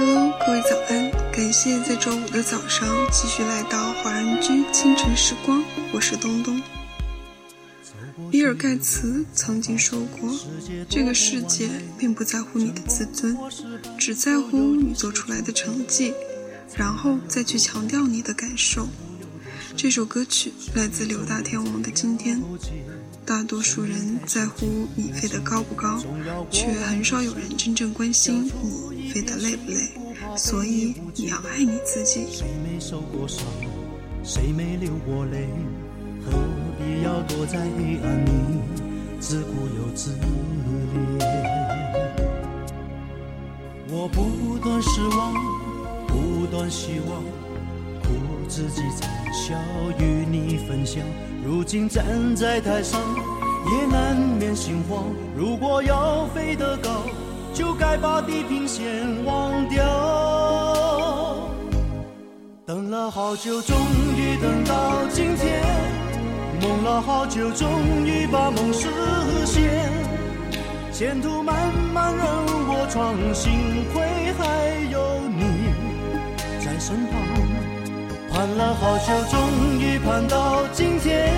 位早安，感谢在周五的早上继续来到华人居清晨时光，我是东东。比尔盖茨曾经说过：“这个世界并不在乎你的自尊，只在乎你做出来的成绩，然后再去强调你的感受。”这首歌曲来自六大天王的《今天》。大多数人在乎你飞得高不高，却很少有人真正关心你飞得累不累。所以你要爱你自己。谁没受过伤，谁没流过泪？何必要躲在黑暗里，自顾又自怜？我不断失望，不断希望，苦自己惨笑，与你分享。如今站在台上，也难免心慌。如果要飞得高，就该把地平线忘掉。等了好久，终于等到今天；梦了好久，终于把梦实现。前途漫漫任我闯，幸亏还有你在身旁。盼了好久，终于盼到今天；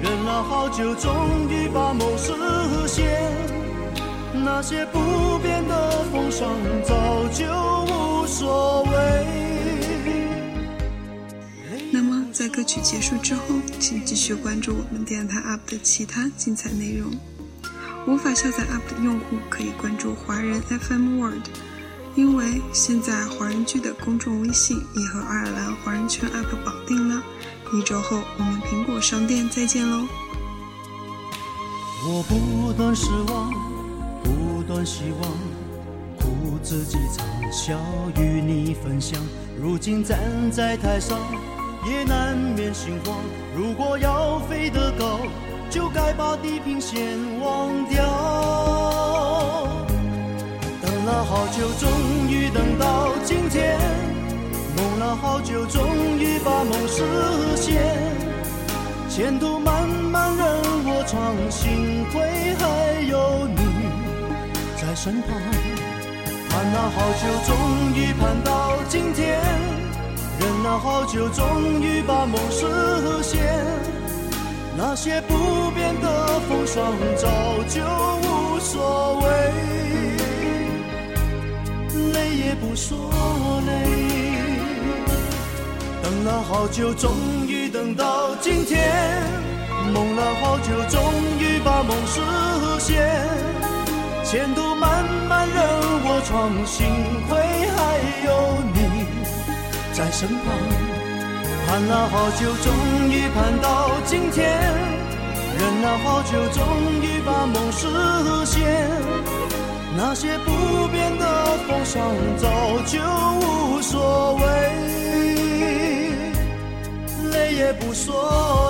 忍了好久，终于把。那些不变的风霜，早就无所谓。那么，在歌曲结束之后，请继续关注我们电台 UP 的其他精彩内容。无法下载 UP 的用户可以关注华人 FM World。因为现在华人居的公众微信也和爱尔兰华人圈 App 绑定了，一周后我们苹果商店再见喽。我不断失望，希望，苦自己嘲笑与你分享。如今站在台上，也难免心慌。如果要飞得高，就该把地平线忘掉。等了好久，终于等到今天；梦了好久，终于把梦实现。前途漫漫任我闯，幸亏还有你在身旁。盼了好久，终于盼到今天；忍了好久，终于把梦实现。那些不变的风霜，早就无所谓。累也不说累，等了好久，终于等到今天；梦了好久，终于把梦实现。前途漫我闯，幸亏还有你在身旁。盼了好久，终于盼到今天；忍了好久，终于把梦实现。那些不变的风霜，早就无所谓，累也不说。